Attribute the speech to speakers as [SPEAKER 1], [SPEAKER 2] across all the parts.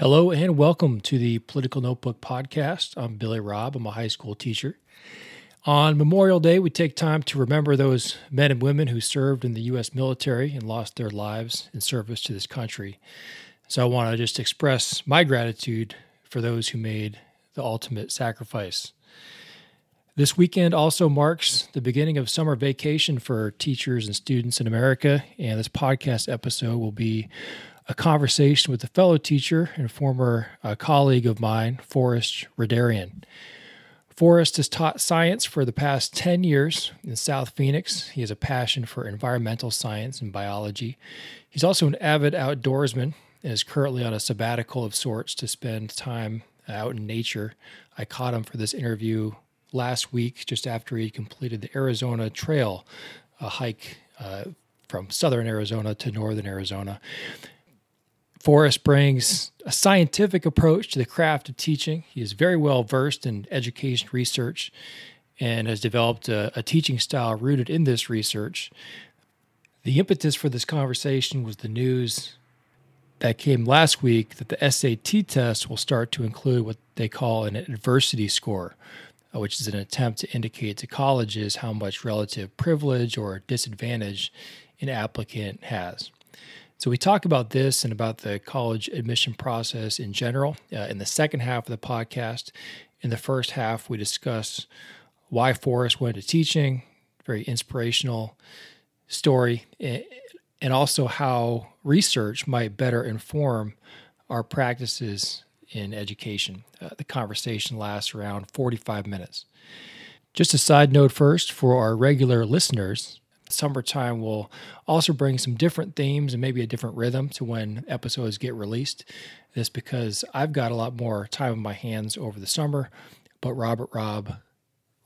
[SPEAKER 1] Hello and welcome to the Political Notebook Podcast. I'm Billy Robb. I'm a high school teacher. On Memorial Day, we take time to remember those men and women who served in the U.S. military and lost their lives in service to this country. So I want to just express my gratitude for those who made the ultimate sacrifice. This weekend also marks the beginning of summer vacation for teachers and students in America, and this podcast episode will be a conversation with a fellow teacher and former uh, colleague of mine, Forrest Radarian. Forrest has taught science for the past 10 years in South Phoenix. He has a passion for environmental science and biology. He's also an avid outdoorsman and is currently on a sabbatical of sorts to spend time out in nature. I caught him for this interview last week, just after he completed the Arizona Trail, a hike uh, from southern Arizona to northern Arizona. Forrest brings a scientific approach to the craft of teaching. He is very well versed in education research and has developed a, a, teaching style rooted in this research. The impetus for this conversation was the news that came last week that the SAT test will start to include what they call an adversity score, uh, which is an attempt to indicate to colleges how much relative privilege or disadvantage an applicant has. So we talk about this and about the college admission process in general uh, in the second half of the podcast. In the first half, we discuss why Forrest went to teaching, very inspirational story, and also how research might better inform our practices in education. Uh, the conversation lasts around 45 minutes. Just a side note first for our regular listeners, summertime will also bring some different themes and maybe a different rhythm to when episodes get released. This because I've got a lot more time on my hands over the summer, but Robert Robb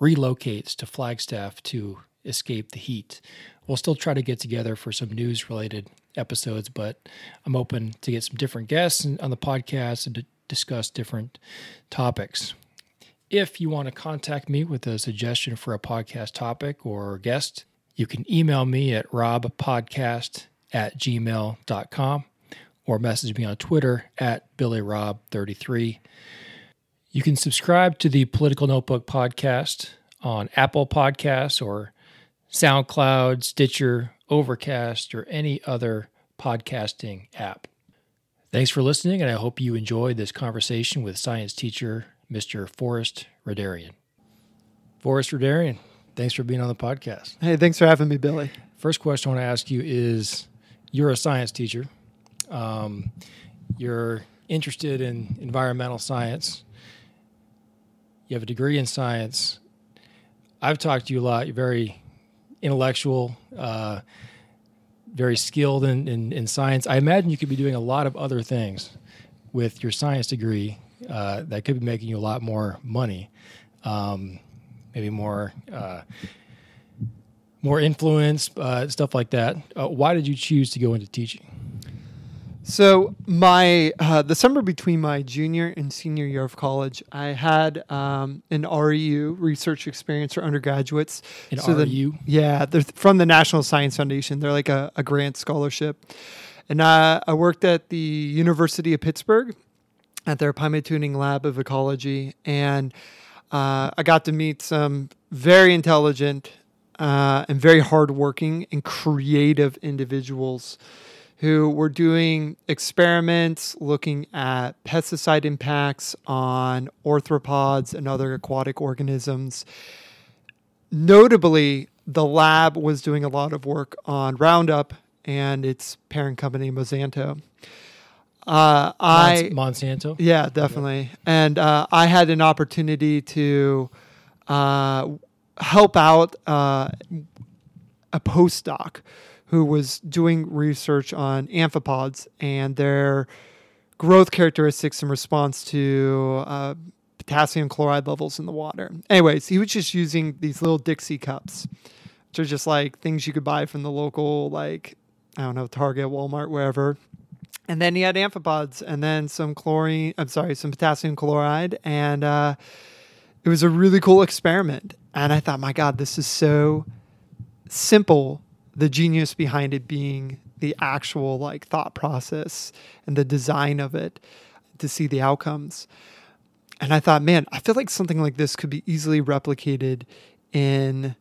[SPEAKER 1] relocates to Flagstaff to escape the heat. We'll still try to get together for some news related episodes, but I'm open to get some different guests on the podcast and to discuss different topics. If you want to contact me with a suggestion for a podcast topic or guest, you can email me at robpodcast at gmail.com or message me on Twitter at BillyRob33. You can subscribe to the Political Notebook podcast on Apple Podcasts or SoundCloud, Stitcher, Overcast, or any other podcasting app. Thanks for listening, and I hope you enjoyed this conversation with science teacher Mr. Forrest Radarian. Forrest Radarian, Thanks for being on the podcast.
[SPEAKER 2] Hey, thanks for having me, Billy.
[SPEAKER 1] First question I want to ask you is you're a science teacher. Um, you're interested in environmental science. You have a degree in science. I've talked to you a lot. You're very intellectual, uh, very skilled in, in, in, science. I imagine you could be doing a lot of other things with your science degree uh, that could be making you a lot more money. Um, maybe more uh, more influence, uh, stuff like that. Uh, why did you choose to go into teaching?
[SPEAKER 2] So my uh, the summer between my junior and senior year of college, I had um, an REU research experience for undergraduates.
[SPEAKER 1] An so
[SPEAKER 2] REU, the, yeah, they're from the National Science Foundation. They're like a, a grant scholarship, and I, I worked at the University of Pittsburgh at their Pymatuning Lab of Ecology and uh, I got to meet some very intelligent uh, and very hardworking and creative individuals who were doing experiments looking at pesticide impacts on arthropods and other aquatic organisms. Notably, the lab was doing a lot of work on Roundup and its parent company, Monsanto.
[SPEAKER 1] Uh, I Monsanto.
[SPEAKER 2] Yeah, definitely. And uh, I had an opportunity to uh, help out uh, a postdoc who was doing research on amphipods and their growth characteristics in response to uh, potassium chloride levels in the water. Anyways, he was just using these little Dixie cups, which are just like things you could buy from the local, like I don't know, Target, Walmart, wherever and then he had amphipods and then some chlorine i'm sorry some potassium chloride and uh, it was a really cool experiment and i thought my god this is so simple the genius behind it being the actual like thought process and the design of it to see the outcomes. And I thought, man, I feel like something like this could be easily replicated in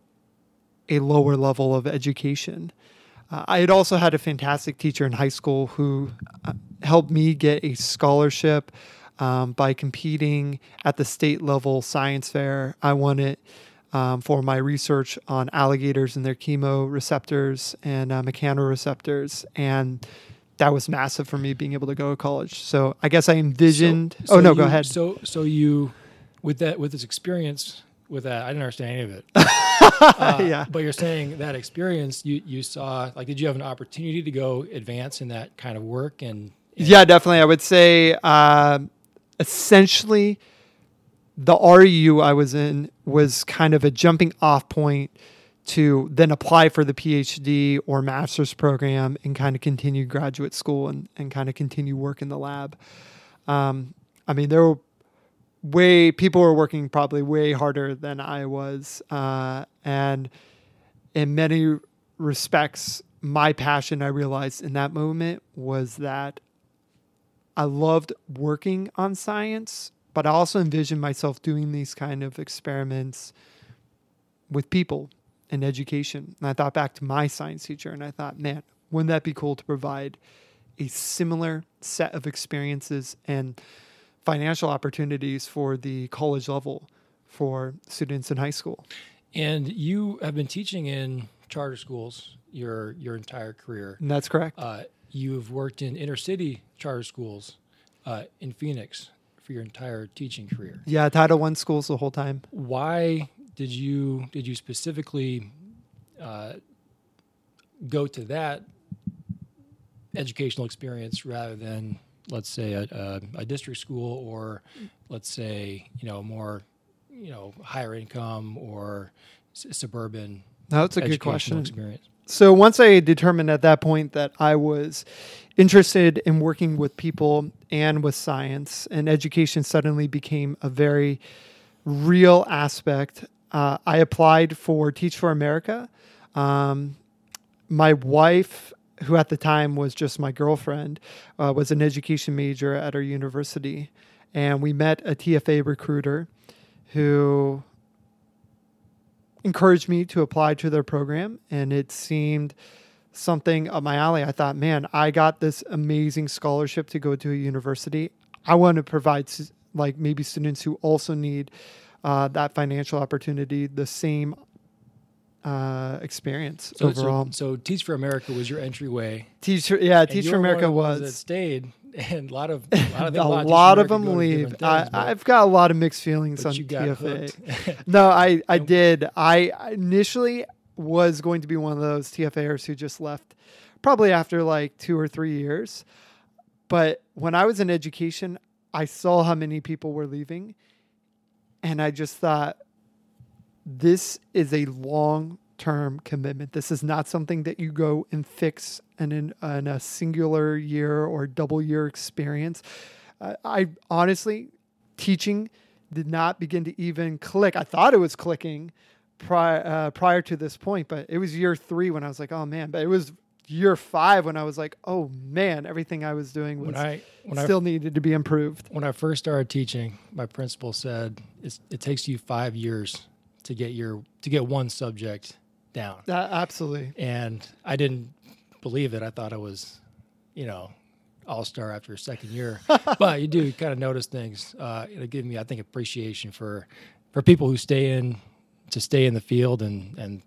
[SPEAKER 2] a lower level of education. Uh, I had also had a fantastic teacher in high school who uh, helped me get a scholarship um, by competing at the state level science fair. I won it um, for my research on alligators and their chemoreceptors and uh, mechanoreceptors. And that was massive for me being able to go to college. So I guess I envisioned.
[SPEAKER 1] So-
[SPEAKER 2] oh, no,
[SPEAKER 1] you-
[SPEAKER 2] go ahead.
[SPEAKER 1] So, so you, with that, with this experience, with that, I didn't understand any of it. Uh,
[SPEAKER 2] Yeah.
[SPEAKER 1] But you're saying that experience, you you saw, like, did you have an opportunity to go advance in that kind of work? And, and
[SPEAKER 2] Yeah, definitely. I would say uh, essentially the REU I was in was kind of a jumping off point to then apply for the PhD or master's program and kind of continue graduate school and, and kind of continue work in the lab. Um, I mean, there were way, people were working probably way harder than I was. Uh, and in many respects, my passion, I realized in that moment, was that I loved working on science, but I also envisioned myself doing these kind of experiments with people in education. And I thought back to my science teacher and I thought, man, wouldn't that be cool to provide a similar set of experiences and financial opportunities for the college level for students in high school?
[SPEAKER 1] and you have been teaching in charter schools your your entire career.
[SPEAKER 2] And that's correct.
[SPEAKER 1] Uh, you've worked in inner city charter schools uh, in Phoenix for your entire teaching career.
[SPEAKER 2] yeah, Title One schools the whole time.
[SPEAKER 1] Why did you did you specifically uh, go to that educational experience rather than let's say a, a, a district school or let's say you know more you know higher income or s- suburban
[SPEAKER 2] That's a good question.
[SPEAKER 1] experience
[SPEAKER 2] So once I determined at that point that I was interested in working with people and with science, and education suddenly became a very real aspect, uh, I applied for Teach for America. Um, my wife, who at the time was just my girlfriend, uh, was an education major at our university, and we met a TFA recruiter who encouraged me to apply to their program and it seemed something up my alley. I thought, man, I got this amazing scholarship to go to a university. I want to provide like maybe students who also need uh, that financial opportunity the same uh, experience
[SPEAKER 1] so,
[SPEAKER 2] overall.
[SPEAKER 1] so so teach for america was your entryway
[SPEAKER 2] Teacher, yeah,
[SPEAKER 1] and
[SPEAKER 2] Teach for
[SPEAKER 1] were one of
[SPEAKER 2] America
[SPEAKER 1] ones that
[SPEAKER 2] was.
[SPEAKER 1] stayed and a lot of a lot of,
[SPEAKER 2] A
[SPEAKER 1] lot
[SPEAKER 2] lot
[SPEAKER 1] of, Teach for
[SPEAKER 2] them
[SPEAKER 1] America go to
[SPEAKER 2] leave. I,
[SPEAKER 1] things,
[SPEAKER 2] I've got a lot of mixed feelings on TFA. No, I, I did. I initially was going to be one of those TFAers who just left probably after like two or three years. But when I was in education, I saw how many people were leaving. And I just thought, this is a long term commitment. This is not something that you go and fix in, an, in a singular year or double year experience. Uh, I honestly, teaching did not begin to even click. I thought it was clicking prior uh, prior to this point, but it was year three when I was like, oh man. But it was year five when I was like, oh man, everything I was doing was
[SPEAKER 1] when i when i
[SPEAKER 2] still needed to be improved.
[SPEAKER 1] when I first started teaching, my principal said it's, it takes you five years to get your to get one subject down,
[SPEAKER 2] Uh, absolutely.
[SPEAKER 1] and I didn't believe it. I thought I was, you know, all star after a second year. but you do kind of notice things. Uh, it'll give me, I think, appreciation for for people who stay in to stay in the field and and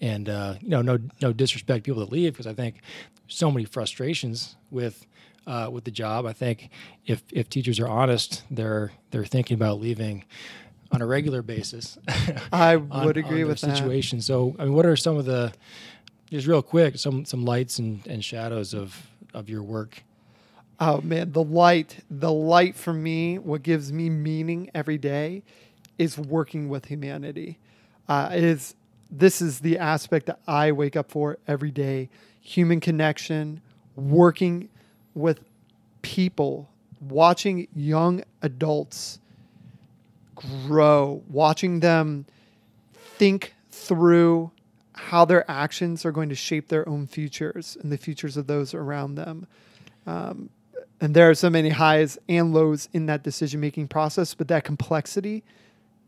[SPEAKER 1] and uh, you know, no no disrespect to people that leave because I think so many frustrations with uh, with the job. I think if if teachers are honest, they're they're thinking about leaving on a regular basis.
[SPEAKER 2] I
[SPEAKER 1] on-
[SPEAKER 2] would agree with that.
[SPEAKER 1] situation. So, I mean, what are some of the just real quick some some lights and, and shadows of of your work?
[SPEAKER 2] Oh man, the light, the light for me, what gives me meaning every day is working with humanity. Uh, it is this is the aspect that I wake up for every day. Human connection, working with people, watching young adults grow, watching them think through how their actions are going to shape their own futures and the futures of those around them and there are so many highs and lows in that decision making process, but that complexity,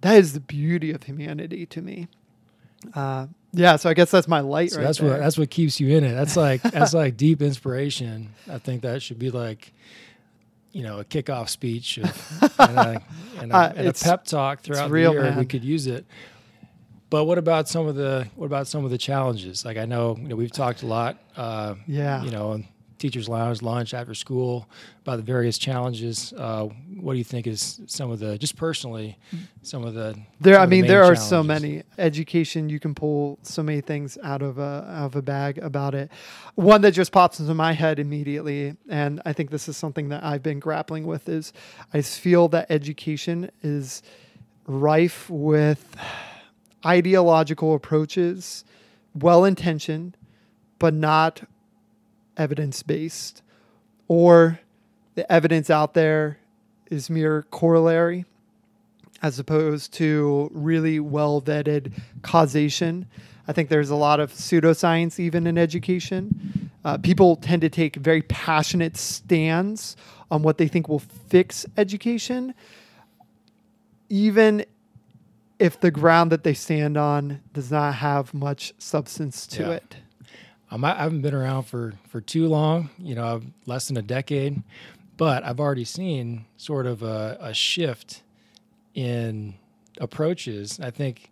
[SPEAKER 2] that is the beauty of humanity to me. Uh, yeah, so I guess that's my light
[SPEAKER 1] So
[SPEAKER 2] right
[SPEAKER 1] that's
[SPEAKER 2] there.
[SPEAKER 1] what that's what keeps you in it. That's like that's like deep inspiration. I think that should be like, you know, a kickoff speech of, and, a, and, a,
[SPEAKER 2] Uh,
[SPEAKER 1] and a pep talk throughout
[SPEAKER 2] real,
[SPEAKER 1] the year. We could use it. But what about some of the what about some of the challenges? Like I know, you know we've talked a lot. Uh,
[SPEAKER 2] Yeah.
[SPEAKER 1] You know, teachers' lounge, lunch, after school, about the various challenges. Uh, what do you think is some of the just personally some of the
[SPEAKER 2] There, I
[SPEAKER 1] of the
[SPEAKER 2] mean, there are so many education. You can pull so many things out of a out of a bag about it. One that just pops into my head immediately, and I think this is something that I've been grappling with. Is I feel that education is rife with ideological approaches, well intentioned, but not evidence based, or the evidence out there is mere corollary as opposed to really well vetted causation. I think there's a lot of pseudoscience even in education. Uh, people tend to take very passionate stands on what they think will fix education, even if the ground that they stand on does not have much substance to
[SPEAKER 1] Yeah.
[SPEAKER 2] it.
[SPEAKER 1] Um, I I haven't been around for for too long, you know, less than a decade, but I've already seen sort of a, a shift in approaches. I think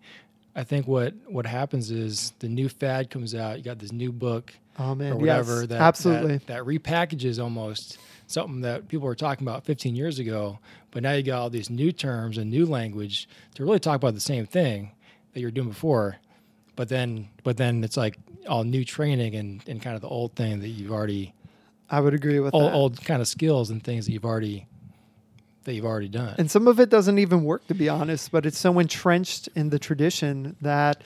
[SPEAKER 1] I think what what happens is the new fad comes out. You got this new book
[SPEAKER 2] Oh man,
[SPEAKER 1] or whatever
[SPEAKER 2] yes,
[SPEAKER 1] that
[SPEAKER 2] absolutely.
[SPEAKER 1] that, that repackages almost something that people were talking about 15 years ago, but now you got all these new terms and new language to really talk about the same thing that you were doing before. But then but then it's like all new training and, and kind of the old thing that you've already
[SPEAKER 2] I would agree with
[SPEAKER 1] old,
[SPEAKER 2] that.
[SPEAKER 1] old kind of skills and things that you've already that you've already done.
[SPEAKER 2] And some of it doesn't even work, to be honest, but it's so entrenched in the tradition that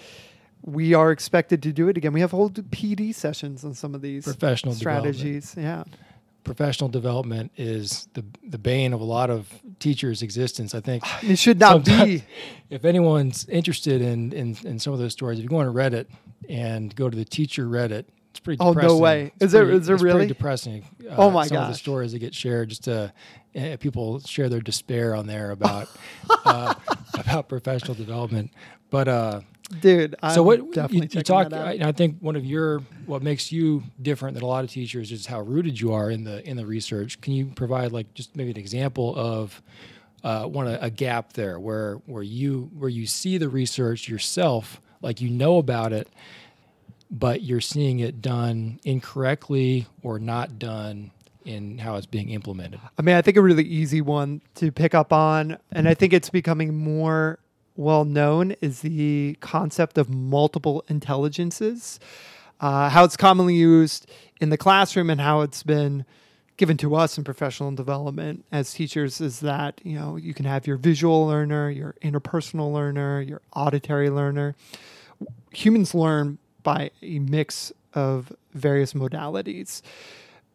[SPEAKER 2] we are expected to do it again. We have whole PD sessions on some of these
[SPEAKER 1] Professional
[SPEAKER 2] strategies. Yeah.
[SPEAKER 1] Professional development is the the bane of a lot of teachers' existence. I think
[SPEAKER 2] It should not
[SPEAKER 1] Sometimes-
[SPEAKER 2] be.
[SPEAKER 1] if anyone's interested in, in in some of those stories, if you go on Reddit and go to the teacher Reddit, it's pretty.
[SPEAKER 2] Oh, no
[SPEAKER 1] Depressing.
[SPEAKER 2] way.
[SPEAKER 1] It's
[SPEAKER 2] Is there-
[SPEAKER 1] pretty-
[SPEAKER 2] is there really?
[SPEAKER 1] depressing? uh,
[SPEAKER 2] Oh, my god!
[SPEAKER 1] Some of the stories that get shared, just to uh, people share their despair on there about uh, about professional development. But uh,
[SPEAKER 2] Dude, I'm
[SPEAKER 1] so what you, you talk? I, I think one of your what makes you different than a lot of teachers is how rooted you are in the in the research. Can you provide like just maybe an example of uh, one a, a gap there where where you where you see the research yourself, like you know about it, but you're seeing it done incorrectly or not done in how it's being implemented.
[SPEAKER 2] I mean, I think a really easy one to pick up on, and I think it's becoming more well known, is the concept of multiple intelligences. Uh, how it's commonly used in the classroom and how it's been given to us in professional development as teachers is that you know you can have your visual learner, your interpersonal learner, your auditory learner. Humans learn by a mix of various modalities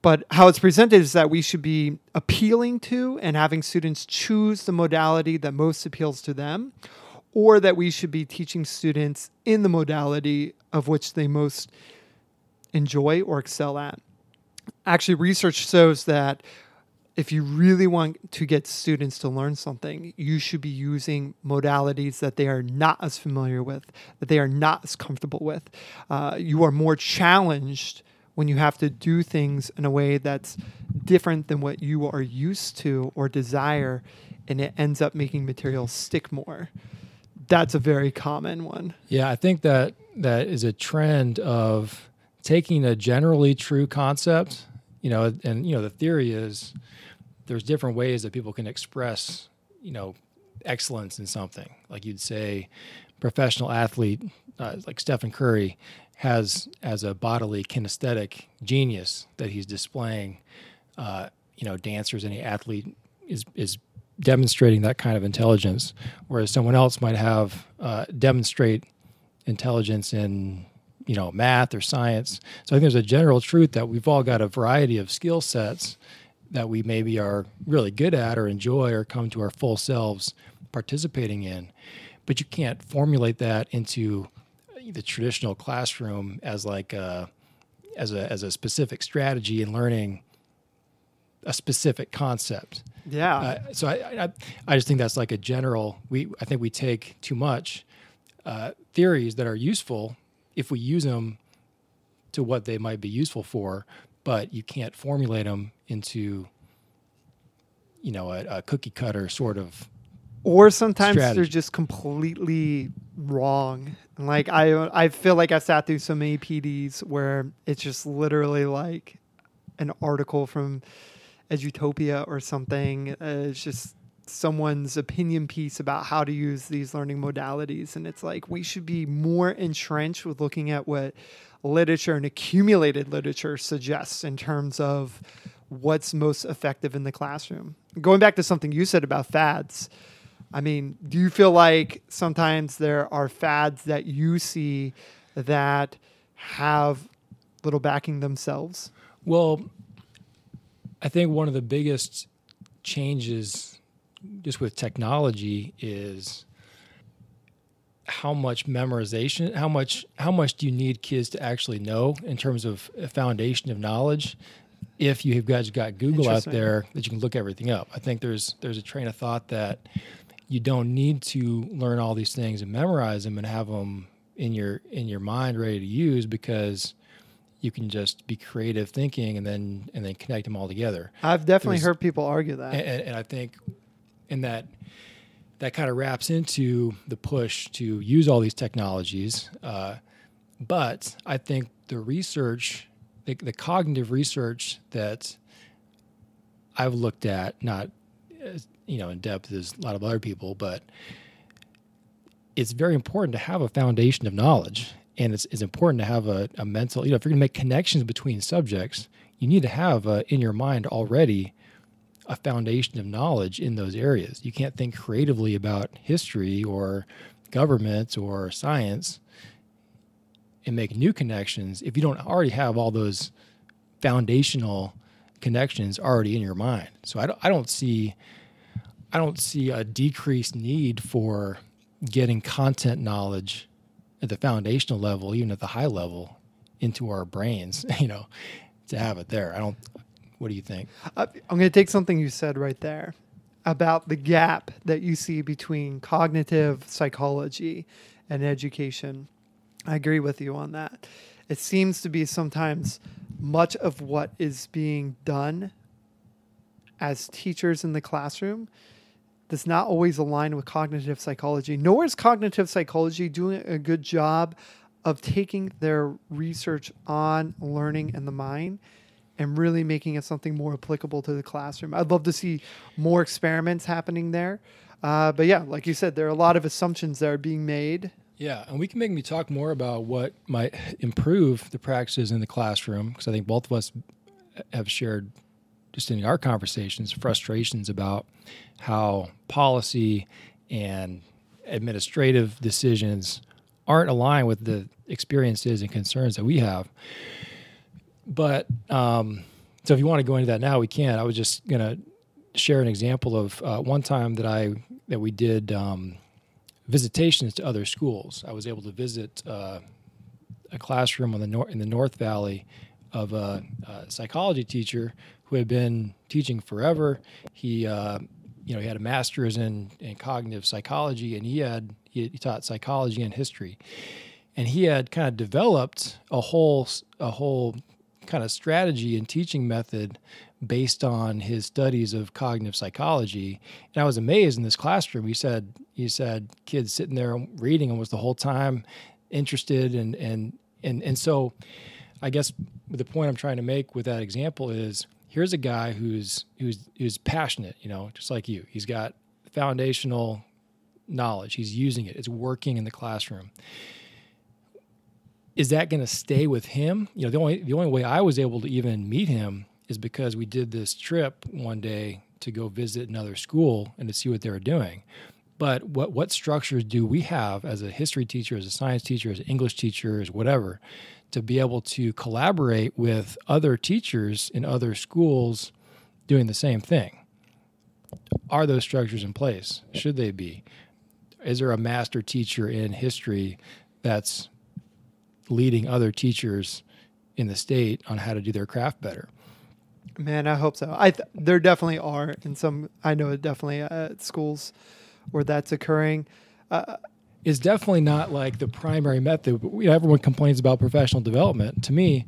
[SPEAKER 2] but how it's presented is that we should be appealing to and having students choose the modality that most appeals to them, or that we should be teaching students in the modality of which they most enjoy or excel at. Actually, research shows that if you really want to get students to learn something, you should be using modalities that they are not as familiar with, that they are not as comfortable with. Uh, you are more challenged when you have to do things in a way that's different than what you are used to or desire, and it ends up making material stick more. That's a very common one.
[SPEAKER 1] Yeah, I think that that is a trend of taking a generally true concept, you know, and you know the theory is there's different ways that people can express, you know, excellence in something. Like you'd say, professional athlete uh, like Stephen Curry has as a bodily kinesthetic genius that he's displaying. Uh, you know, dancers, any athlete is is demonstrating that kind of intelligence, whereas someone else might have uh, demonstrate intelligence in you know math or science. So I think there's a general truth that we've all got a variety of skill sets that we maybe are really good at or enjoy or come to our full selves participating in, but you can't formulate that into the traditional classroom as like a, as a as a specific strategy in learning a specific concept.
[SPEAKER 2] Yeah.
[SPEAKER 1] Uh, so I, I, I just think that's like a general. We I think we take too much uh, theories that are useful if we use them to what they might be useful for, but you can't formulate them into you know a, a cookie cutter sort of.
[SPEAKER 2] or sometimes they're just completely wrong. And, Like I, I feel like I sat through so many PDs where it's just literally like an article from Edutopia or something. Uh, it's just someone's opinion piece about how to use these learning modalities, and it's like we should be more entrenched with looking at what literature and accumulated literature suggests in terms of what's most effective in the classroom. Going back to something you said about fads, I mean, do you feel like sometimes there are fads that you see that have little backing themselves?
[SPEAKER 1] Well, I think one of the biggest changes just with technology is how much memorization how much how much do you need kids to actually know in terms of a foundation of knowledge if you have guys got google out there that you can look everything up? I think there's there's a train of thought that you don't need to learn all these things and memorize them and have them in your in your mind ready to use because you can just be creative thinking and then and then connect them all together
[SPEAKER 2] I've definitely
[SPEAKER 1] There's-
[SPEAKER 2] heard people argue that.
[SPEAKER 1] and, and, I think in that that kind of wraps into the push to use all these technologies. Uh, but I think the research, the, the cognitive research that I've looked at, not as, you know in depth as a lot of other people, but it's very important to have a foundation of knowledge. And it's, it's important to have a, a mental, you know, if you're going to make connections between subjects, you need to have uh, in your mind already a foundation of knowledge in those areas. You can't think creatively about history or government or science and make new connections if you don't already have all those foundational connections already in your mind. So I don't, I don't see I don't see a decreased need for getting content knowledge at the foundational level, even at the high level, into our brains, you know, to have it there. I don't what do you think?
[SPEAKER 2] I- I'm going to take something you said right there about the gap that you see between cognitive psychology and education. I agree with you on that. It seems to be sometimes much of what is being done as teachers in the classroom does not always align with cognitive psychology. Nor is cognitive psychology doing a good job of taking their research on learning and the mind and really making it something more applicable to the classroom. I'd love to see more experiments happening there. Uh, but yeah, like you said, there are a lot of assumptions that are being made.
[SPEAKER 1] Yeah, and we can make me talk more about what might improve the practices in the classroom because I think both of us have shared just in our conversations frustrations about how policy and administrative decisions aren't aligned with the experiences and concerns that we have. But um, so if you want to go into that now, we can. I was just gonna share an example of uh, one time that I that we did um, visitations to other schools. I was able to visit uh, a classroom on the nor- in the North Valley of a, a psychology teacher who had been teaching forever. He uh, you know he had a master's in, in cognitive psychology and he had he, he taught psychology and history and he had kind of developed a whole a whole kind of strategy and teaching method based on his studies of cognitive psychology. And I was amazed in this classroom. He said he said kids sitting there reading almost the whole time, interested and and and and so I guess the point I'm trying to make with that example is here's a guy who's who's who's passionate, you know, just like you. He's got foundational knowledge. He's using it. It's working in the classroom is that going to stay with him? You know, the only the only way I was able to even meet him is because we did this trip one day to go visit another school and to see what they were doing. But what what structures do we have as a history teacher, as a science teacher, as an English teacher, as whatever, to be able to collaborate with other teachers in other schools doing the same thing? Are those structures in place? Should they be? Is there a master teacher in history that's leading other teachers in the state on how to do their craft better.
[SPEAKER 2] Man, I hope so. I th- there definitely are in some. I know definitely at schools where that's occurring. Uh,
[SPEAKER 1] is definitely not like the primary method. Everyone complains about professional development. To me,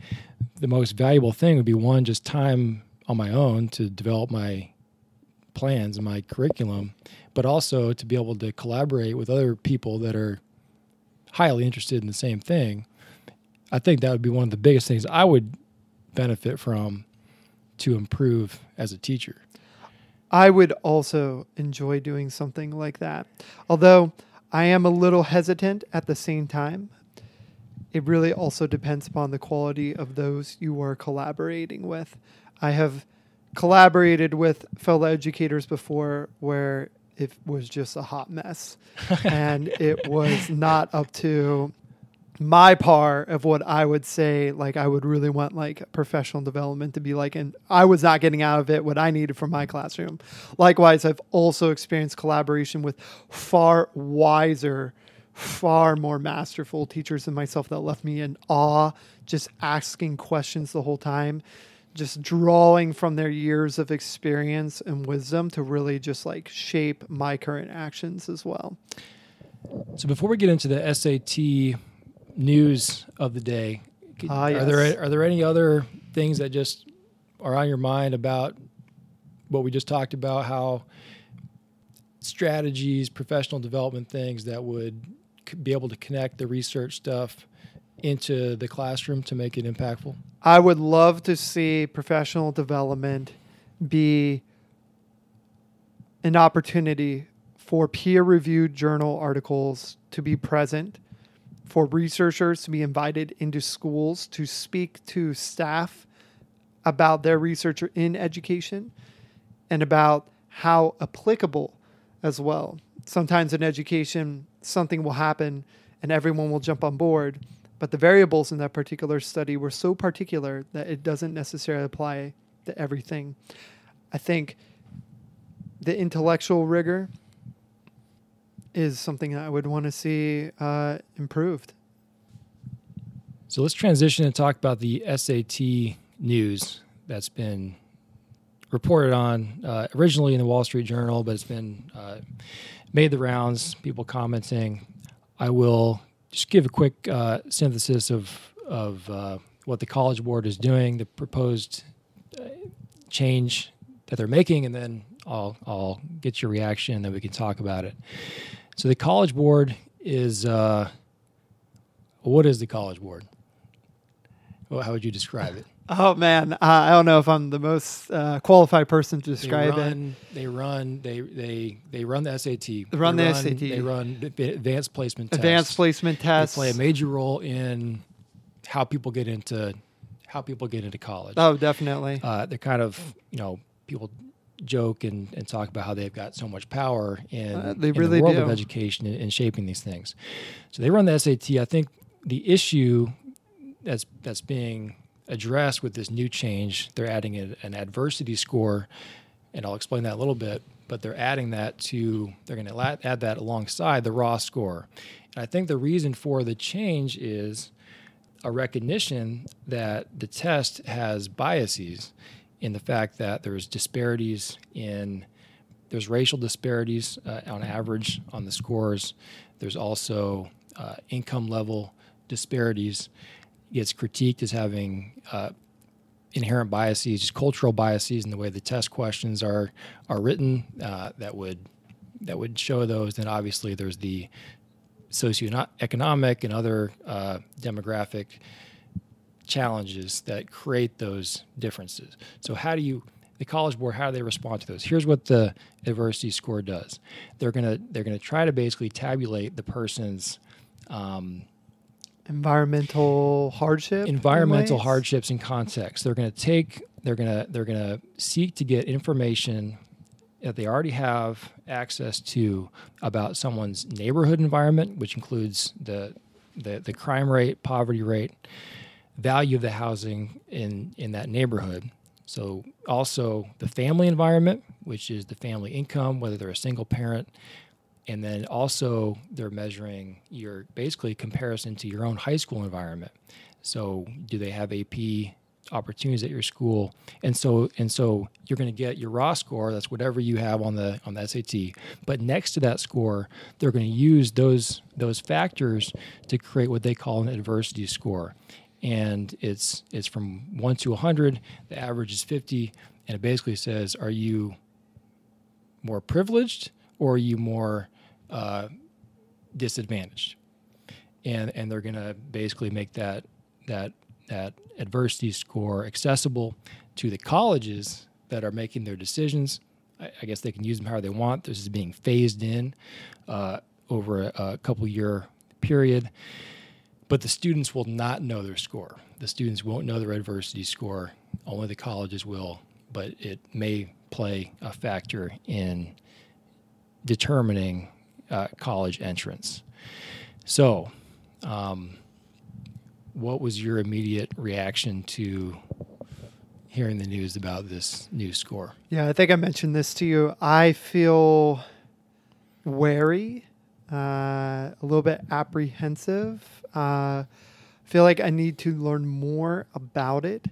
[SPEAKER 1] the most valuable thing would be one, just time on my own to develop my plans and my curriculum, but also to be able to collaborate with other people that are highly interested in the same thing. I think that would be one of the biggest things I would benefit from to improve as a teacher.
[SPEAKER 2] I would also enjoy doing something like that. Although I am a little hesitant at the same time. It really also depends upon the quality of those you are collaborating with. I have collaborated with fellow educators before where it was just a hot mess and it was not up to my par of what I would say like I would really want like professional development to be like and I was not getting out of it what I needed from my classroom. Likewise, I've also experienced collaboration with far wiser, far more masterful teachers than myself that left me in awe just asking questions the whole time, just drawing from their years of experience and wisdom to really just like shape my current actions as well.
[SPEAKER 1] So before we get into the SAT news of the day.
[SPEAKER 2] Ah, yes.
[SPEAKER 1] Are there are there any other things that just are on your mind about what we just talked about? How strategies, professional development things that would be able to connect the research stuff into the classroom to make it impactful?
[SPEAKER 2] I would love to see professional development be an opportunity for peer reviewed journal articles to be present for researchers to be invited into schools to speak to staff about their research in education and about how applicable as well. Sometimes in education, something will happen and everyone will jump on board, but the variables in that particular study were so particular that it doesn't necessarily apply to everything. I think the intellectual rigor is something I would want to see uh, improved.
[SPEAKER 1] So let's transition and talk about the SAT news that's been reported on uh, originally in the Wall Street Journal, but it's been uh, made the rounds. People commenting. I will just give a quick uh, synthesis of of uh, what the College Board is doing, the proposed uh, change that they're making, and then I'll I'll get your reaction, and then we can talk about it. So the College Board is uh, what is the College Board? Well, how would you describe it?
[SPEAKER 2] Oh man, uh, I don't know if I'm the most uh, qualified person to describe
[SPEAKER 1] they
[SPEAKER 2] run,
[SPEAKER 1] it. They run. They they they run the SAT. They
[SPEAKER 2] run
[SPEAKER 1] they
[SPEAKER 2] the
[SPEAKER 1] run,
[SPEAKER 2] SAT.
[SPEAKER 1] They run advanced placement. Tests.
[SPEAKER 2] Advanced
[SPEAKER 1] tests.
[SPEAKER 2] placement tests.
[SPEAKER 1] They play a major role in how people get into how people get into college.
[SPEAKER 2] Oh, definitely.
[SPEAKER 1] Uh, they're kind of you know people joke and, and talk about how they've got so much power in,
[SPEAKER 2] Uh, they
[SPEAKER 1] in
[SPEAKER 2] really
[SPEAKER 1] the world
[SPEAKER 2] do.
[SPEAKER 1] of education and, and shaping these things. So they run the SAT. I think the issue that's that's being addressed with this new change, they're adding a, an adversity score, and I'll explain that a little bit. But they're adding that to they're going to add that alongside the raw score. And I think the reason for the change is a recognition that the test has biases in the fact that there's disparities in there's racial disparities uh, on average on the scores. There's also uh, income level disparities. Gets critiqued as having uh, inherent biases, just cultural biases in the way the test questions are are written. Uh, that would that would show those. Then obviously there's the socioeconomic and other uh, demographic challenges that create those differences. So how do you the college board how do they respond to those? Here's what the adversity score does. They're gonna they're gonna try to basically tabulate the person's um,
[SPEAKER 2] environmental hardship.
[SPEAKER 1] environmental
[SPEAKER 2] ways?
[SPEAKER 1] hardships and context. They're going to take they're going to they're going to seek to get information that they already have access to about someone's neighborhood environment, which includes the the, the crime rate, poverty rate, value of the housing in in that neighborhood. So also the family environment, which is the family income, whether they're a single parent, and then also they're measuring your basically comparison to your own high school environment. So do they have AP opportunities at your school, and so and so you're going to get your raw score. That's whatever you have on the on the SAT. But next to that score, they're going to use those those factors to create what they call an adversity score, and it's it's from one to 100. The average is 50, and it basically says, are you more privileged or are you more uh, disadvantaged? And and they're to basically make that that that adversity score accessible to the colleges that are making their decisions. I, I guess they can use them however they want. This is being phased in uh, over a, a couple year period, but the students will not know their score. The students won't know their adversity score. Only the colleges will, but it may play a factor in determining uh, college entrance. So, um, what was your immediate reaction to hearing the news about this new score?
[SPEAKER 2] Yeah, I think I mentioned this to you. I feel wary, uh, a little bit apprehensive. Uh, feel like I need to learn more about it.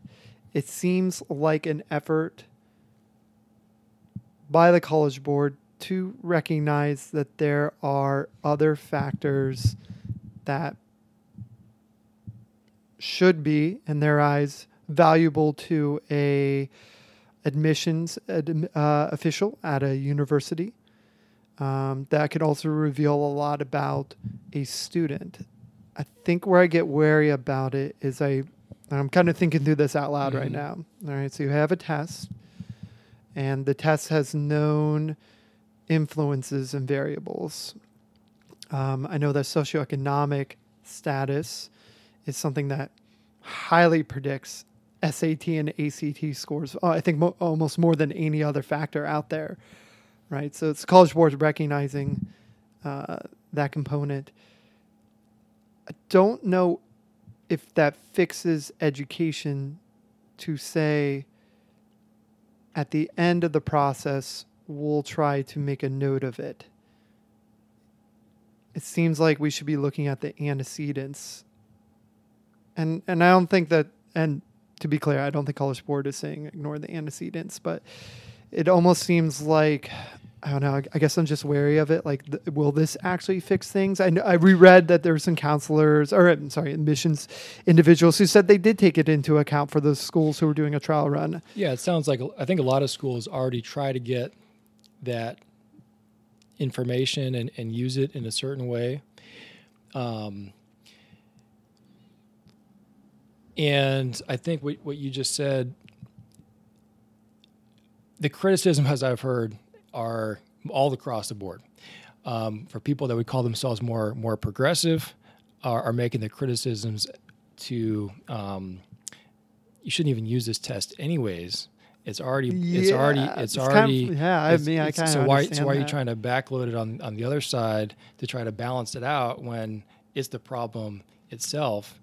[SPEAKER 2] It seems like an effort by the College Board to recognize that there are other factors that should be, in their eyes, valuable to a admissions ad, uh, official at a university. Um, that could also reveal a lot about a student. I think where I get wary about it is I, I'm kind of thinking through this out loud mm-hmm. right now. All right, so you have a test, and the test has known influences and variables. Um, I know that socioeconomic status is something that highly predicts SAT and ACT scores. Uh, I think mo- almost more than any other factor out there, right? So it's College Board recognizing uh, that component. I don't know if that fixes education to say at the end of the process, we'll try to make a note of it. It seems like we should be looking at the antecedents and and I don't think that and to be clear, I don't think College Board is saying ignore the antecedents, but it almost seems like I don't know. I guess I'm just wary of it. Like, th- will this actually fix things? I I reread that there were some counselors, or I'm sorry, admissions individuals who said they did take it into account for the schools who were doing a trial run.
[SPEAKER 1] Yeah, it sounds like I think a lot of schools already try to get that information and, and use it in a certain way. Um, And I think what, what you just said, the criticism, as I've heard, are all across the board. Um, for people that would call themselves more more progressive, are, are making the criticisms to um, you shouldn't even use this test anyways. It's already yeah, it's already it's,
[SPEAKER 2] it's
[SPEAKER 1] already
[SPEAKER 2] kind of, yeah. I mean, I kind of
[SPEAKER 1] so why so why
[SPEAKER 2] that.
[SPEAKER 1] are you trying to backload it on on the other side to try to balance it out when it's the problem itself?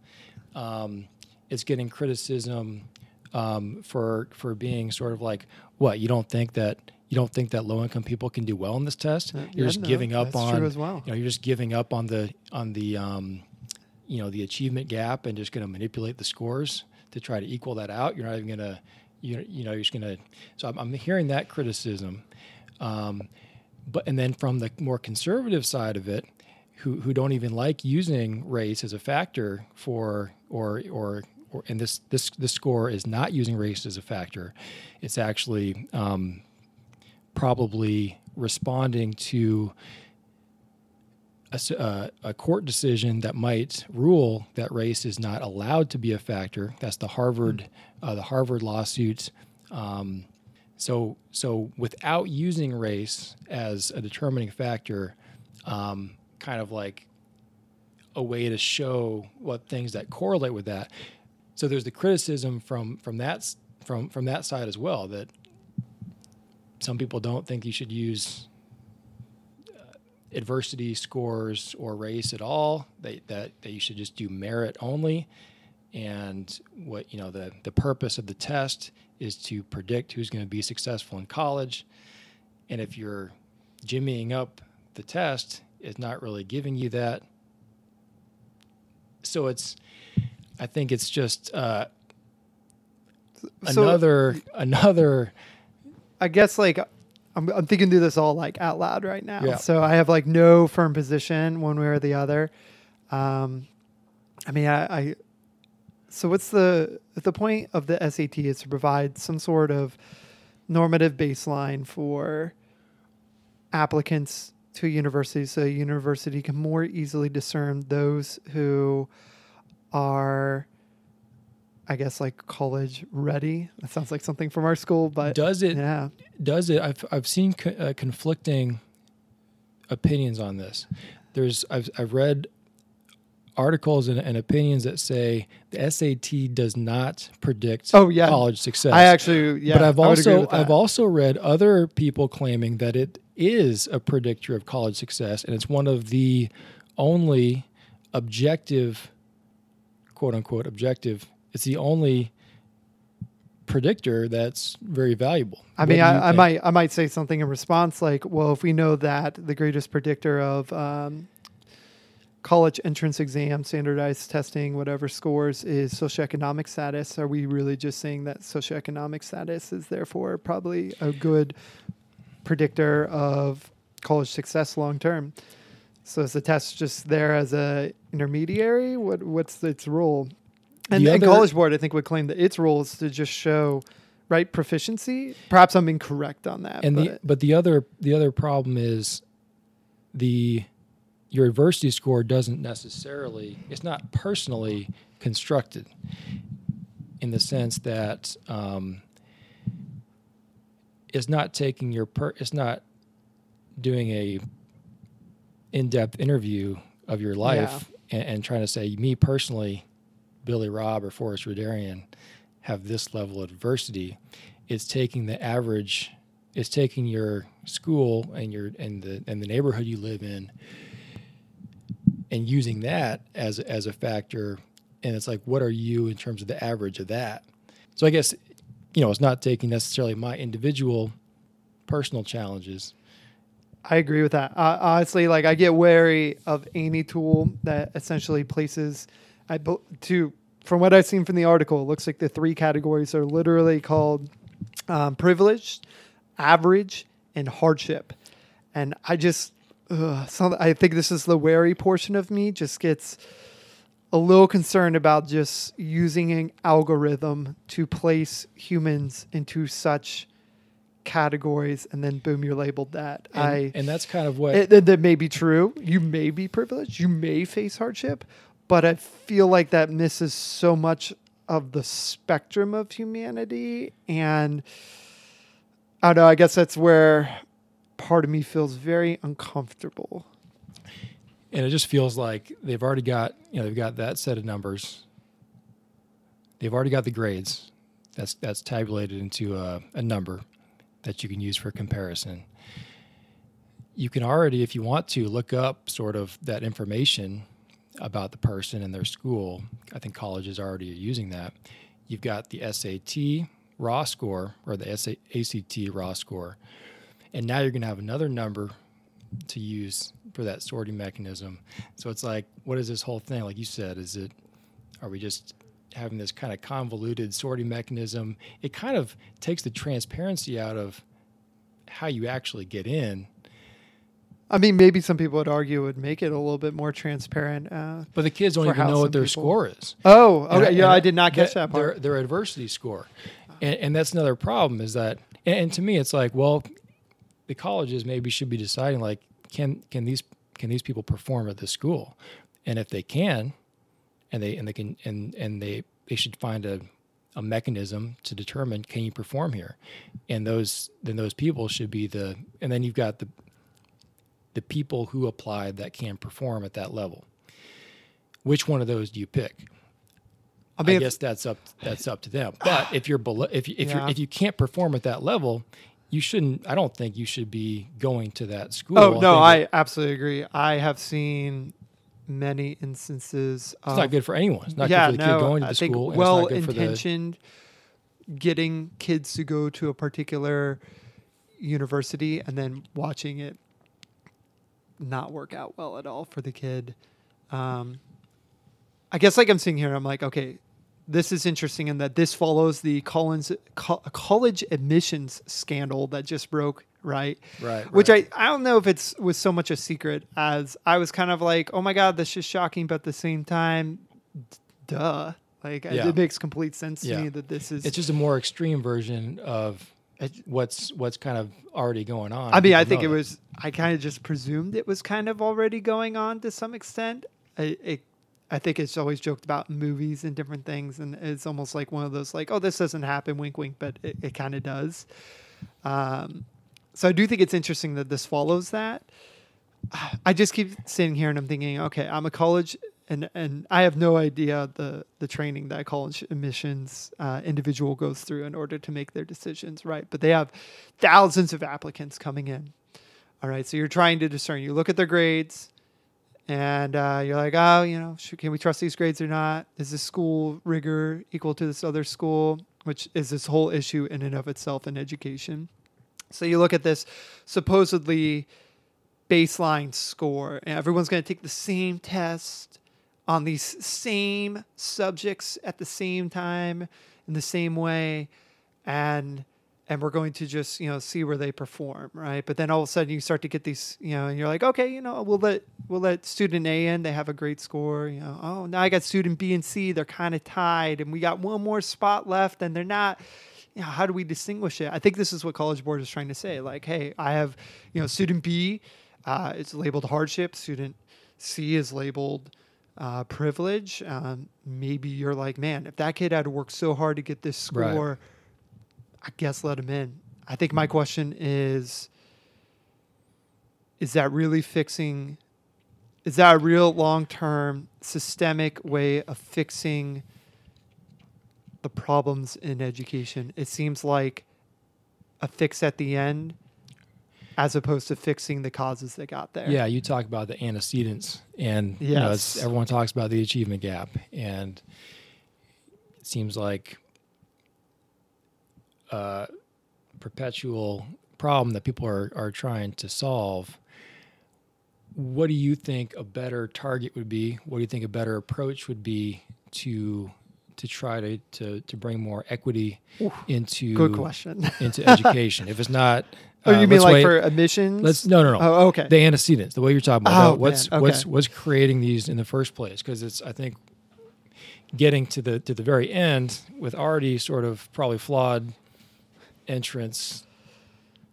[SPEAKER 1] Um, it's getting criticism um, for for being sort of like what you don't think that you don't think that low income people can do well in this test. Uh, you're yeah, just no, giving up on
[SPEAKER 2] well.
[SPEAKER 1] you know you're just giving up on the on the um, you know the achievement gap and just going to manipulate the scores to try to equal that out. You're not even going to you you know you're just going to. So I'm, I'm, hearing that criticism, um, but and then from the more conservative side of it, who who don't even like using race as a factor for or or or, and this this this score is not using race as a factor. It's actually um, probably responding to a, uh, a, court decision that might rule that race is not allowed to be a factor. That's the Harvard uh, the Harvard lawsuit. Um, so so without using race as a determining factor, um, kind of like a way to show what things that correlate with that so there's the criticism from from that from from that side as well that some people don't think you should use uh, adversity scores or race at all. They, that that you should just do merit only. And what you know the the purpose of the test is to predict who's going to be successful in college. And if you're jimmying up the test it's not really giving you that. So it's I think it's just uh,
[SPEAKER 2] So-
[SPEAKER 1] another another
[SPEAKER 2] I guess like I'm, I'm thinking through this all like out loud right now.
[SPEAKER 1] Yeah.
[SPEAKER 2] So I have like no firm position one way or the other. Um, I mean, I, I so what's the the point of the SAT is to provide some sort of normative baseline for applicants to a university, so a university can more easily discern those who are. I guess like college ready. That sounds like something from our school, but
[SPEAKER 1] does it
[SPEAKER 2] yeah.
[SPEAKER 1] does it i've, I've seen co- uh, conflicting opinions on this there's i've, I've read articles and, and opinions that say the sat does not predict
[SPEAKER 2] Oh, yeah.
[SPEAKER 1] college success
[SPEAKER 2] I actually, yeah.
[SPEAKER 1] but i've
[SPEAKER 2] I would agree
[SPEAKER 1] also i've also read other people claiming that it is a predictor of college success and it's one of the only objective quote unquote objective it's the only predictor that's very valuable
[SPEAKER 2] I
[SPEAKER 1] What
[SPEAKER 2] mean, I, I might, I might say something in response like, well, if we know that the greatest predictor of um, college entrance exam, standardized testing, whatever scores is socioeconomic status, are we really just saying that socioeconomic status is therefore probably a good predictor of college success long term? So is the test just there as a intermediary? What what's its role? And,
[SPEAKER 1] The
[SPEAKER 2] and
[SPEAKER 1] other-
[SPEAKER 2] College Board, I think, would claim that its role is to just show right proficiency. Perhaps I'm incorrect on that.
[SPEAKER 1] and
[SPEAKER 2] but
[SPEAKER 1] the but the other the other problem is the your adversity score doesn't necessarily it's not personally constructed in the sense that um, it's not taking your per it's not doing a in-depth interview of your life and, and trying to say me personally billy robb or forrest Radarian have this level of adversity it's taking the average it's taking your school and your and the and the neighborhood you live in and using that as as a factor. And it's like what are you in terms of the average of that? So i guess you know it's not taking necessarily my individual personal challenges.
[SPEAKER 2] I agree with that. Uh, honestly, like I get wary of any tool that essentially places, I to from what I've seen from the article, it looks like the three categories are literally called um, privileged, average, and hardship. And I just, ugh, some, I think this is the wary portion of me just gets a little concerned about just using an algorithm to place humans into such categories and then boom you're labeled that.
[SPEAKER 1] And,
[SPEAKER 2] i
[SPEAKER 1] and that's kind of what
[SPEAKER 2] it, that, that may be true. You may be privileged. You may face hardship but i feel like that misses so much of the spectrum of humanity. And i don't know i guess that's where part of me feels very uncomfortable.
[SPEAKER 1] And it just feels like they've already got you know they've got that set of numbers. They've already got the grades. That's that's tabulated into a, a number that you can use for comparison. You can already if you want to look up sort of that information about the person and their school i think colleges already are using that you've got the sat raw score or the SA, act raw score and now you're going to have another number to use for that sorting mechanism. So it's like, what is this whole thing? Like you said, is it, are we just having this kind of convoluted sorting mechanism? It kind of takes the transparency out of how you actually get in.
[SPEAKER 2] I mean maybe some people would argue it would make it a little bit more transparent uh,
[SPEAKER 1] But the kids don't even know what their
[SPEAKER 2] people-
[SPEAKER 1] score is.
[SPEAKER 2] oh okay
[SPEAKER 1] And-
[SPEAKER 2] yeah
[SPEAKER 1] and
[SPEAKER 2] i did not catch
[SPEAKER 1] their-
[SPEAKER 2] that part
[SPEAKER 1] Their, their adversity score. And, and that's another problem is that, and, and to me, it's like, well, the colleges maybe should be deciding like, can, can these, can these people perform at the school? And if they can, and they, and they can, and, and they, they should find a, a mechanism to determine, can you perform here? And those, then those people should be the, and then you've got the, the people who applied that can perform at that level. Which one of those do you pick?
[SPEAKER 2] i
[SPEAKER 1] I,
[SPEAKER 2] mean if-
[SPEAKER 1] guess that's up that's up to them. But if you're below, if you, if
[SPEAKER 2] Yeah.
[SPEAKER 1] you if you can't perform at that level, you shouldn't. I don't think you should be going to that school.
[SPEAKER 2] oh no
[SPEAKER 1] think
[SPEAKER 2] i absolutely agree i have seen many instances
[SPEAKER 1] it's not good for anyone. It's not
[SPEAKER 2] yeah,
[SPEAKER 1] good for the
[SPEAKER 2] no,
[SPEAKER 1] kid going to
[SPEAKER 2] I
[SPEAKER 1] the
[SPEAKER 2] think
[SPEAKER 1] school.
[SPEAKER 2] well
[SPEAKER 1] it's not good for the
[SPEAKER 2] intentioned getting kids to go to a particular university and then watching it not work out well at all for the kid. Um, I guess like I'm seeing here, I'm like, okay, this is interesting in that this follows the Collins co- college admissions scandal that just broke, right?
[SPEAKER 1] Right.
[SPEAKER 2] Which
[SPEAKER 1] right.
[SPEAKER 2] I, I don't know if it's was so much a secret as I was kind of like, oh my god, this is shocking, but at the same time, d- duh, like
[SPEAKER 1] Yeah.
[SPEAKER 2] it makes complete sense to
[SPEAKER 1] Yeah.
[SPEAKER 2] me that this is.
[SPEAKER 1] it's just a more extreme version of what's what's kind of already going on.
[SPEAKER 2] I mean, I think it was. I kind of just presumed it was kind of already going on to some extent. I, it, I think it's always joked about movies and different things, and it's almost like one of those like, oh, this doesn't happen, wink, wink, but it, it kind of does. Um, so I do think it's interesting that this follows that. I just keep sitting here and I'm thinking, okay, I'm a college and and I have no idea the the training that college admissions uh, individual goes through in order to make their decisions, right? But they have thousands of applicants coming in. All right, so you're trying to discern. You look at their grades, and uh, you're like, oh, you know, should, can we trust these grades or not? Is this school rigor equal to this other school? Which is this whole issue in and of itself in education. So you look at this supposedly baseline score, and everyone's going to take the same test on these same subjects at the same time in the same way, and and we're going to just you know see where they perform, right? But then all of a sudden you start to get these, you know, and you're like, okay, you know, we'll let we'll let student A in, they have a great score, you know. Oh, now I got student B and C, they're kind of tied, and we got one more spot left, and they're not you know, how do we distinguish it? I think this is what College Board is trying to say. Like, hey, I have, you know, student B, uh, it's labeled hardship. Student C is labeled uh, privilege. Um, maybe you're like, man, if that kid had to work so hard to get this
[SPEAKER 1] Right.
[SPEAKER 2] score, I guess let him in. I think my question is, is that really fixing? Is that a real long-term systemic way of fixing? the problems in education. It seems like a fix at the end as opposed to fixing the causes that got there.
[SPEAKER 1] Yeah, you talk about the antecedents, and you know,
[SPEAKER 2] Yes.
[SPEAKER 1] everyone talks about the achievement gap, and it seems like a perpetual problem that people are are trying to solve. What do you think a better target would be? What do you think a better approach would be to to try to to, to bring more equity into
[SPEAKER 2] Good question.
[SPEAKER 1] into education? if it's not,
[SPEAKER 2] oh,
[SPEAKER 1] uh,
[SPEAKER 2] you mean like
[SPEAKER 1] wait-
[SPEAKER 2] for admissions?
[SPEAKER 1] Let's no no no
[SPEAKER 2] Oh, okay.
[SPEAKER 1] the antecedents, the way you're talking about,
[SPEAKER 2] Oh,
[SPEAKER 1] about what's
[SPEAKER 2] man,
[SPEAKER 1] what's what's creating these in the first place, because it's I think getting to the to the very end with already sort of probably flawed entrance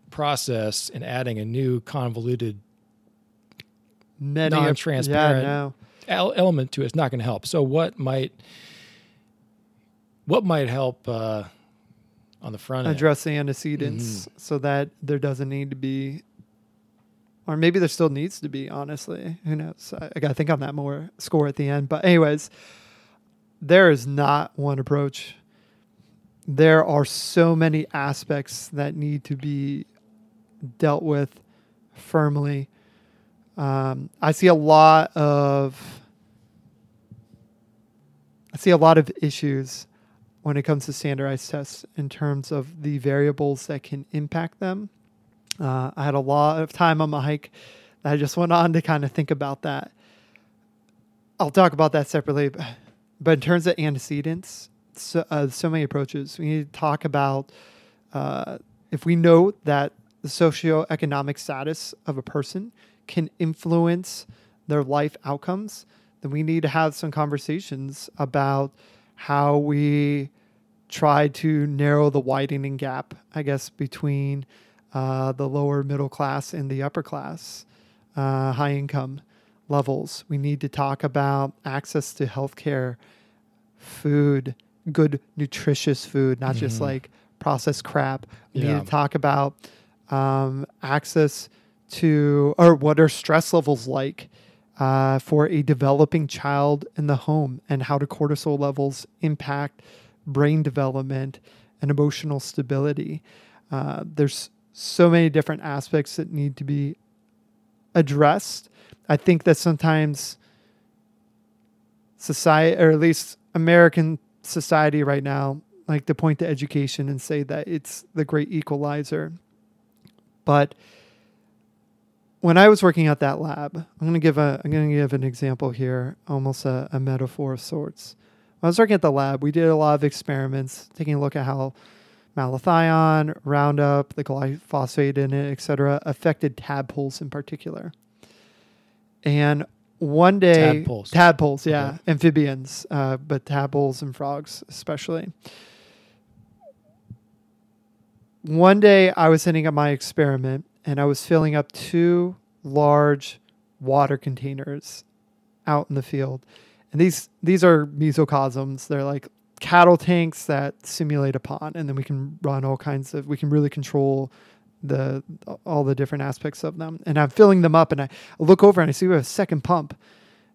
[SPEAKER 1] process and adding a new convoluted
[SPEAKER 2] Many
[SPEAKER 1] non-transparent
[SPEAKER 2] Yeah, no.
[SPEAKER 1] el- element to it is not going to help. So what might what might help uh, on the front end?
[SPEAKER 2] Address the antecedents
[SPEAKER 1] Mm-hmm.
[SPEAKER 2] so that there doesn't need to be, or maybe there still needs to be. Honestly, who knows? I, I got to think on that more. Score at the end, but anyways, there is not one approach. There are so many aspects that need to be dealt with firmly. Um, I see a lot of I see a lot of issues when it comes to standardized tests in terms of the variables that can impact them. Uh, I had a lot of time on my hike I just went on to kind of think about that. I'll talk about that separately, but- but in terms of antecedents, so, uh, so many approaches. We need to talk about uh, if we know that the socioeconomic status of a person can influence their life outcomes, then we need to have some conversations about how we try to narrow the widening gap, I guess, between uh, the lower middle class and the upper class, uh, high income levels. We need to talk about access to healthcare, food, good, nutritious food, not just
[SPEAKER 1] Mhm.
[SPEAKER 2] like processed crap. We
[SPEAKER 1] Yeah.
[SPEAKER 2] need to talk about um, access to, or what are stress levels like uh, for a developing child in the home, and how do cortisol levels impact brain development and emotional stability. Uh, there's so many different aspects that need to be addressed. I think that sometimes society, or at least American society right now, like to point to education and say that it's the great equalizer. But when I was working at that lab, I'm gonna give a I'm gonna give an example here, almost a, a metaphor of sorts. I was working at the lab. We did a lot of experiments, taking a look at how malathion, Roundup, the glyphosate in it, et cetera, affected tadpoles in particular. And one day,
[SPEAKER 1] Tadpoles.
[SPEAKER 2] tadpoles, yeah,
[SPEAKER 1] Okay.
[SPEAKER 2] amphibians, uh, but tadpoles and frogs especially. One day, I was setting up my experiment, and I was filling up two large water containers out in the field, and these these are mesocosms. They're like cattle tanks that simulate a pond, and then we can run all kinds of. We can really control the all the different aspects of them. And I'm filling them up, and I look over and I see we have a second pump.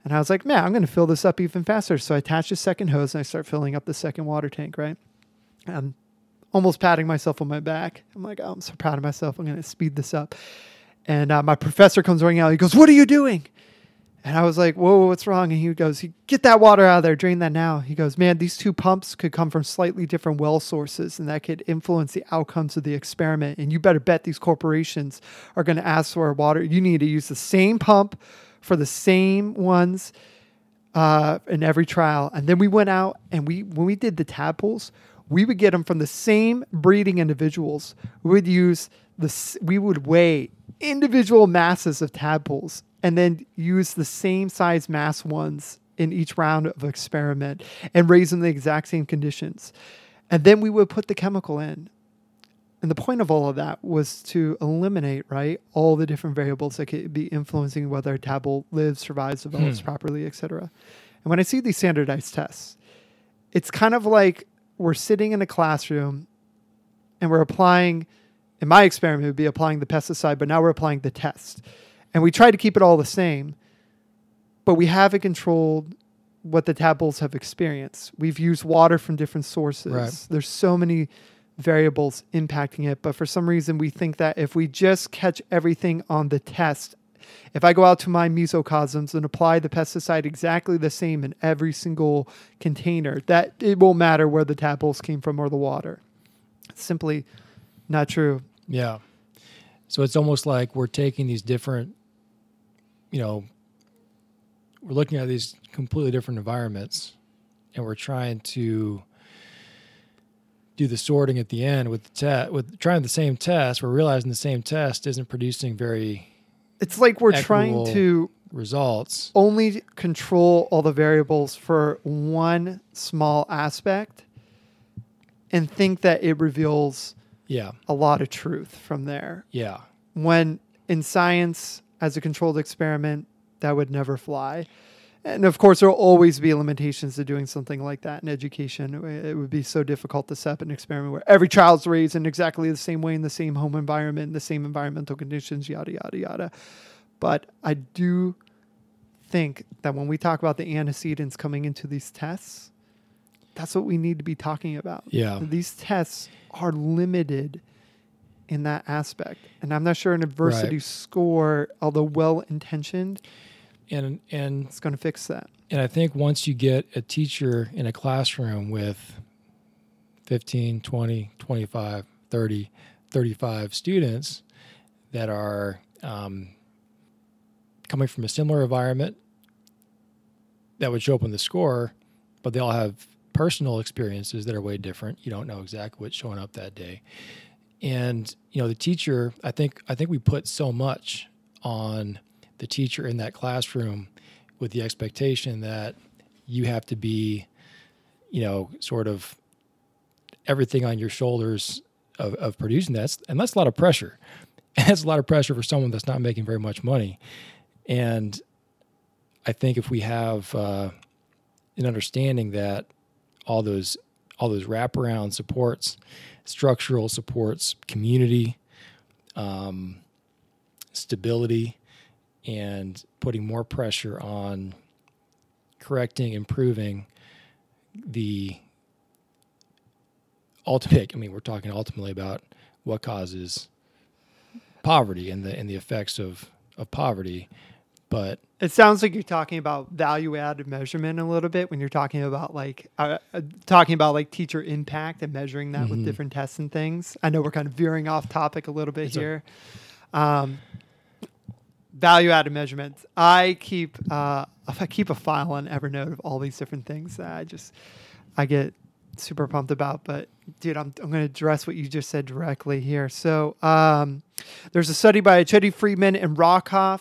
[SPEAKER 2] And I was like, man, I'm going to fill this up even faster. So I attach a second hose and I start filling up the second water tank, right? I'm almost patting myself on my back. I'm like, oh, I'm so proud of myself. I'm going to speed this up. And uh, my professor comes running out. He goes, What are you doing? And I was like, Whoa, what's wrong? And he goes, Get that water out of there. Drain that now. He goes, Man, these two pumps could come from slightly different well sources, and that could influence the outcomes of the experiment. And you better bet these corporations are going to ask for water. You need to use the same pump for the same ones uh, in every trial. And then we went out and we when we did the tadpoles, we would get them from the same breeding individuals. We would use the we would weigh individual masses of tadpoles and then use the same size mass ones in each round of experiment and raise them in the exact same conditions. And then we would put the chemical in. And the point of all of that was to eliminate, right, all the different variables that could be influencing whether a tadpole lives, survives, develops
[SPEAKER 1] Hmm.
[SPEAKER 2] properly, etc. And when I see these standardized tests, it's kind of like we're sitting in a classroom and we're applying, in my experiment, it would be applying the pesticide, but now we're applying the test. And we try to keep it all the same, but we haven't controlled what the tadpoles have experienced. We've used water from different sources.
[SPEAKER 1] Right.
[SPEAKER 2] There's so many variables impacting it, but for some reason we think that if we just catch everything on the test, if I go out to my mesocosms and apply the pesticide exactly the same in every single container, that it won't matter where the tadpoles came from or the water. It's simply not true.
[SPEAKER 1] Yeah. So it's almost like we're taking these different, you know, we're looking at these completely different environments and we're trying to do the sorting at the end with the test with trying the same test we're realizing the same test isn't producing very
[SPEAKER 2] It's like we're trying to
[SPEAKER 1] results
[SPEAKER 2] only control all the variables for one small aspect and think that it reveals
[SPEAKER 1] yeah
[SPEAKER 2] a lot of truth from there.
[SPEAKER 1] yeah
[SPEAKER 2] When in science, as a controlled experiment, that would never fly. And of course, there will always be limitations to doing something like that in education. It would be so difficult to set up an experiment where every child's raised in exactly the same way, in the same home environment, in the same environmental conditions, yada, yada, yada. But I do think that when we talk about the antecedents coming into these tests, that's what we need to be talking about.
[SPEAKER 1] yeah
[SPEAKER 2] These tests are limited in that aspect. And I'm not sure an adversity
[SPEAKER 1] Right.
[SPEAKER 2] score, although well intentioned,
[SPEAKER 1] and and
[SPEAKER 2] is going to fix that.
[SPEAKER 1] And I think once you get a teacher in a classroom with 15, 20, 25, 30, 35 students that are um, coming from a similar environment that would show up on the score, but they all have personal experiences that are way different. You don't know exactly what's showing up that day. And you know, the teacher, I think I think we put so much on the teacher in that classroom with the expectation that you have to be, you know, sort of everything on your shoulders of, of producing that. And that's a lot of pressure. And that's a lot of pressure for someone that's not making very much money. And I think if we have uh, an understanding that all those all those wraparound supports, structural supports, community, um, stability, and putting more pressure on correcting, improving the ultimate. I mean, we're talking ultimately about what causes poverty and the and the effects of of poverty, but
[SPEAKER 2] It sounds like you're talking about value added measurement a little bit when you're talking about like uh, uh, talking about like teacher impact and measuring that with
[SPEAKER 1] Mhm.
[SPEAKER 2] different tests and things. I know we're kind of veering off topic a little bit
[SPEAKER 1] It's a-
[SPEAKER 2] here. um, value added measurements. I keep uh, I keep a file on Evernote of all these different things that I just I get super pumped about. But dude, I'm I'm to address what you just said directly here. So um, there's a study by Chetty Friedman and Rockoff.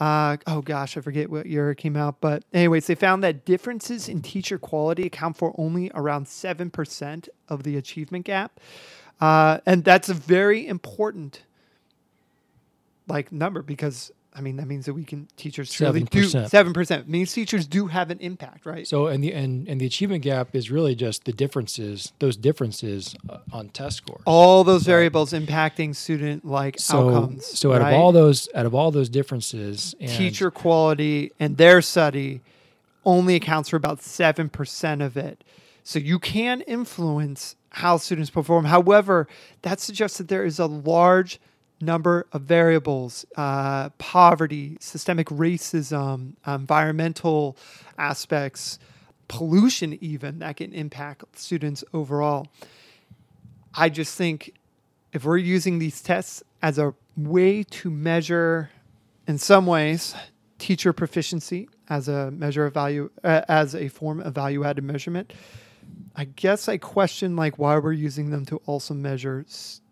[SPEAKER 2] Uh, oh gosh, I forget what year it came out, but anyways, they found that differences in teacher quality account for only around seven percent of the achievement gap, uh, and that's a very important like number because I mean that means that we can teachers really do
[SPEAKER 1] 7%.
[SPEAKER 2] seven percent means teachers do have an impact, right?
[SPEAKER 1] So and the and, and the achievement gap is really just the differences, those differences uh, on test scores.
[SPEAKER 2] all those variables impacting student like
[SPEAKER 1] so
[SPEAKER 2] outcomes.
[SPEAKER 1] so out
[SPEAKER 2] right?
[SPEAKER 1] of all those out of all those differences, and
[SPEAKER 2] teacher quality and their study only accounts for about 7% of it. So you can influence how students perform. However, that suggests that there is a large number of variables uh, poverty, systemic racism, environmental aspects, pollution, even that can impact students overall. I just think if we're using these tests as a way to measure, in some ways, teacher proficiency as a measure of value, uh, as a form of value added measurement, I guess I question like why we're using them to also measure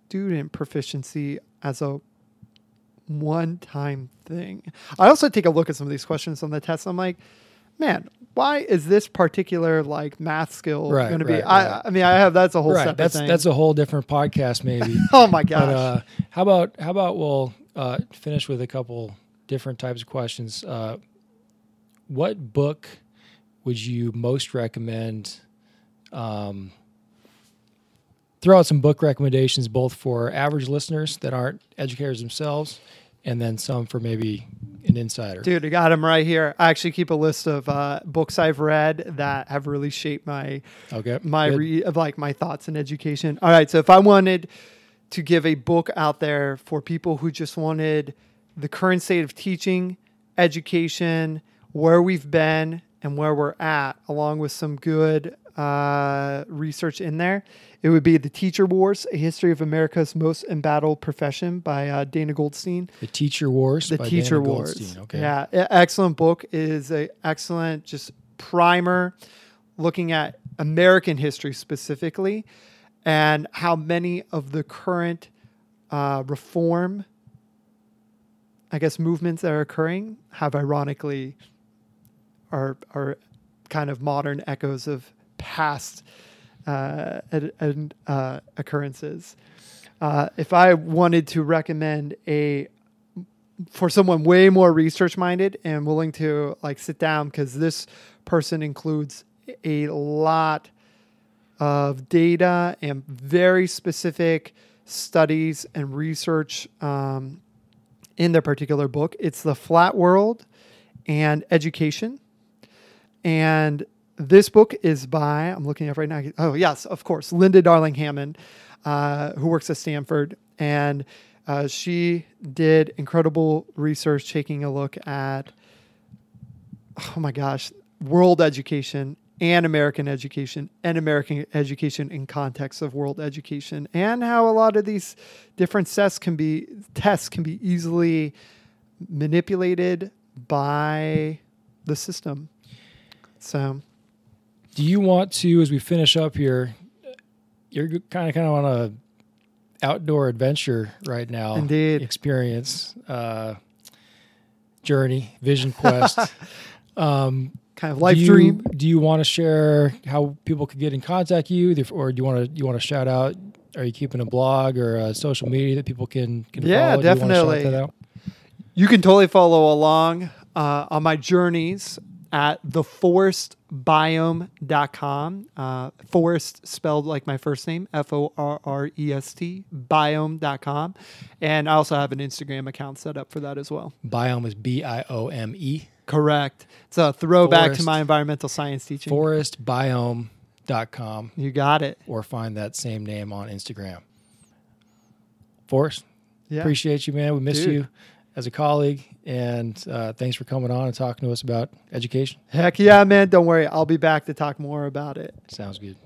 [SPEAKER 2] student proficiency as a one time thing. I also take a look at some of these questions on the test. I'm like, man, why is this particular like math skill
[SPEAKER 1] Right,
[SPEAKER 2] going to be?
[SPEAKER 1] right,
[SPEAKER 2] I,
[SPEAKER 1] right.
[SPEAKER 2] I mean, I have that's a whole
[SPEAKER 1] right,
[SPEAKER 2] separate
[SPEAKER 1] that's
[SPEAKER 2] thing.
[SPEAKER 1] that's a whole different podcast maybe.
[SPEAKER 2] oh my gosh.
[SPEAKER 1] but uh, how about how about we'll uh, finish with a couple different types of questions. Uh, what book would you most recommend? Um, throw out some book recommendations, both for average listeners that aren't educators themselves, and then some for maybe an insider.
[SPEAKER 2] Dude, I got them right here. I actually keep a list of uh, books I've read that have really shaped my
[SPEAKER 1] Okay,
[SPEAKER 2] my re- of like my thoughts in education. All right, so if I wanted to give a book out there for people who just wanted the current state of teaching, education, where we've been and where we're at, along with some good uh, research in there, it would be The Teacher Wars: A History of America's Most Embattled Profession by uh, Dana Goldstein.
[SPEAKER 1] the Teacher Wars.
[SPEAKER 2] The
[SPEAKER 1] by
[SPEAKER 2] Teacher
[SPEAKER 1] Dana
[SPEAKER 2] Wars.
[SPEAKER 1] Goldstein. Okay,
[SPEAKER 2] Yeah, excellent book. It is a excellent just primer looking at American history specifically and how many of the current uh, reform, I guess, movements that are occurring have ironically are are kind of modern echoes of past uh, ed- ed- uh, occurrences. Uh, if I wanted to recommend a for someone way more research minded and willing to like sit down because this person includes a lot of data and very specific studies and research um, in their particular book. It's The Flat World and Education. And this book is by, I'm looking at right now. Oh, yes, of course, Linda Darling Hammond, uh, who works at Stanford. And uh, she did incredible research taking a look at, oh my gosh, world education and American education and American education in context of world education and how a lot of these different tests can be tests can be easily manipulated by the system. So
[SPEAKER 1] Do you want to, as we finish up here, you're kind of kind of on a outdoor adventure right now.
[SPEAKER 2] Indeed.
[SPEAKER 1] Experience, uh, journey, vision quest. um,
[SPEAKER 2] kind of life
[SPEAKER 1] do you,
[SPEAKER 2] dream.
[SPEAKER 1] Do you want to share how people could get in contact you, or do you want to you want to shout out? Are you keeping a blog or a social media that people can can
[SPEAKER 2] Yeah,
[SPEAKER 1] follow? Do you
[SPEAKER 2] definitely. You can totally follow along uh, on my journeys at theforrestbiome.com. Uh, forest spelled like my first name, F O R R E S T, biome.com. And I also have an Instagram account set up for that as well.
[SPEAKER 1] Biome is B I O M E.
[SPEAKER 2] Correct. It's a throwback
[SPEAKER 1] Forest.
[SPEAKER 2] to my environmental science teaching.
[SPEAKER 1] Forrestbiome.com
[SPEAKER 2] you got it.
[SPEAKER 1] or find that same name on Instagram. Forrest,
[SPEAKER 2] Yeah.
[SPEAKER 1] appreciate you, man. We miss
[SPEAKER 2] Dude.
[SPEAKER 1] you as a colleague, and uh, thanks for coming on and talking to us about education.
[SPEAKER 2] Heck yeah, man. Don't worry. I'll be back to talk more about it.
[SPEAKER 1] Sounds good.